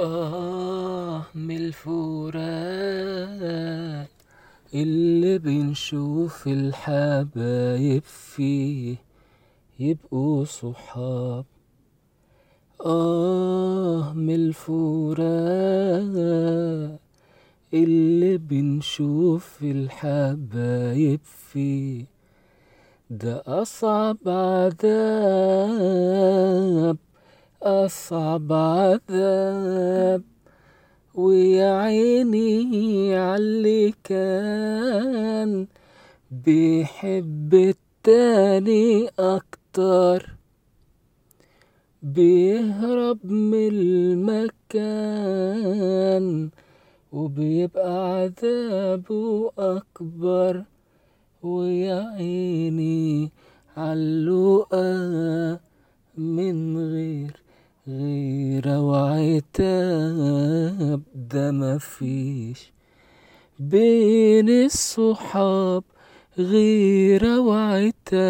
آه من الفراق اللي بنشوف الحبايب فيه يبقوا صحاب. آه من الفراق اللي بنشوف الحبايب فيه. ده أصعب عذاب أصعب عذاب ويا عيني عاللي كان بيحب التاني أكتر. بيهرب من المكان وبيبقى عذابه أكبر ويا عيني عاللقا من غير غيرة وعتاب ده مفيش بين الصحاب غيرة وعتاب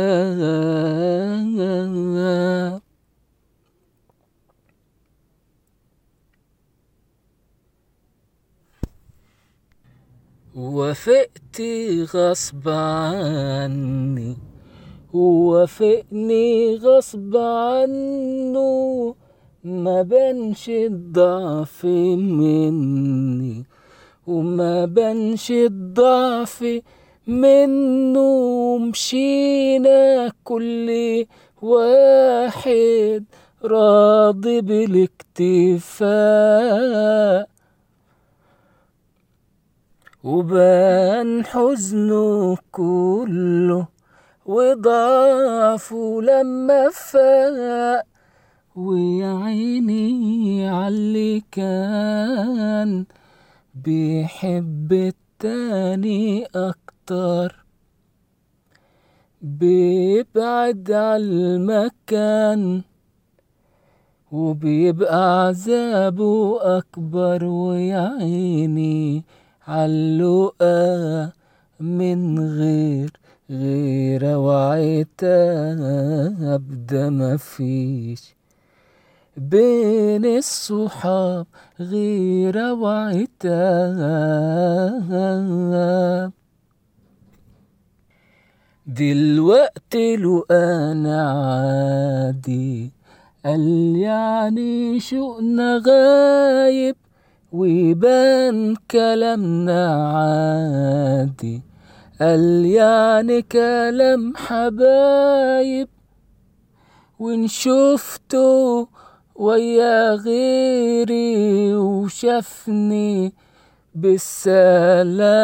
وافقت غصب عني وافقني غصب عنه. ما بانش الضعف مني وما بانش الضعف منه مشينا كل واحد راضي بالاكتفاء. وبان حزنه كله وضعفه لما فاق ويا عيني عاللي كان بيحب التاني أكتر. بيبعد عالمكان وبيبقى عذابه أكبر ويا عيني عاللقا من غير غيرة وعتاب ده مفيش. بين الصحاب غيرة وعتاب دلوقتي لو أنا عادي قال يعني شوقنا غايب ويبان كلامنا عادي. قال يعني كلام حبايب وان شفته ويا غيري وشافني بالسلام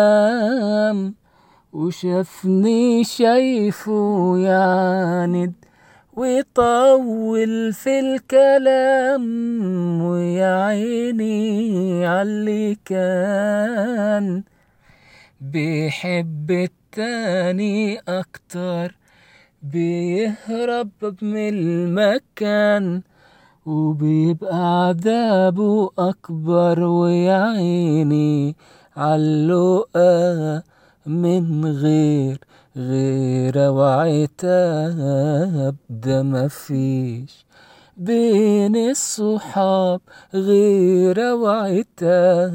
وشافني شايفه يعاند ويطول في الكلام ويا عيني عاللي كان. بيحب التاني أكتر بيهرب من المكان. وبيبقى عذابه أكبر ويا عيني عاللقا من غير غيرة وعتاب. ده مفيش بين الصحاب غيرة وعتاب.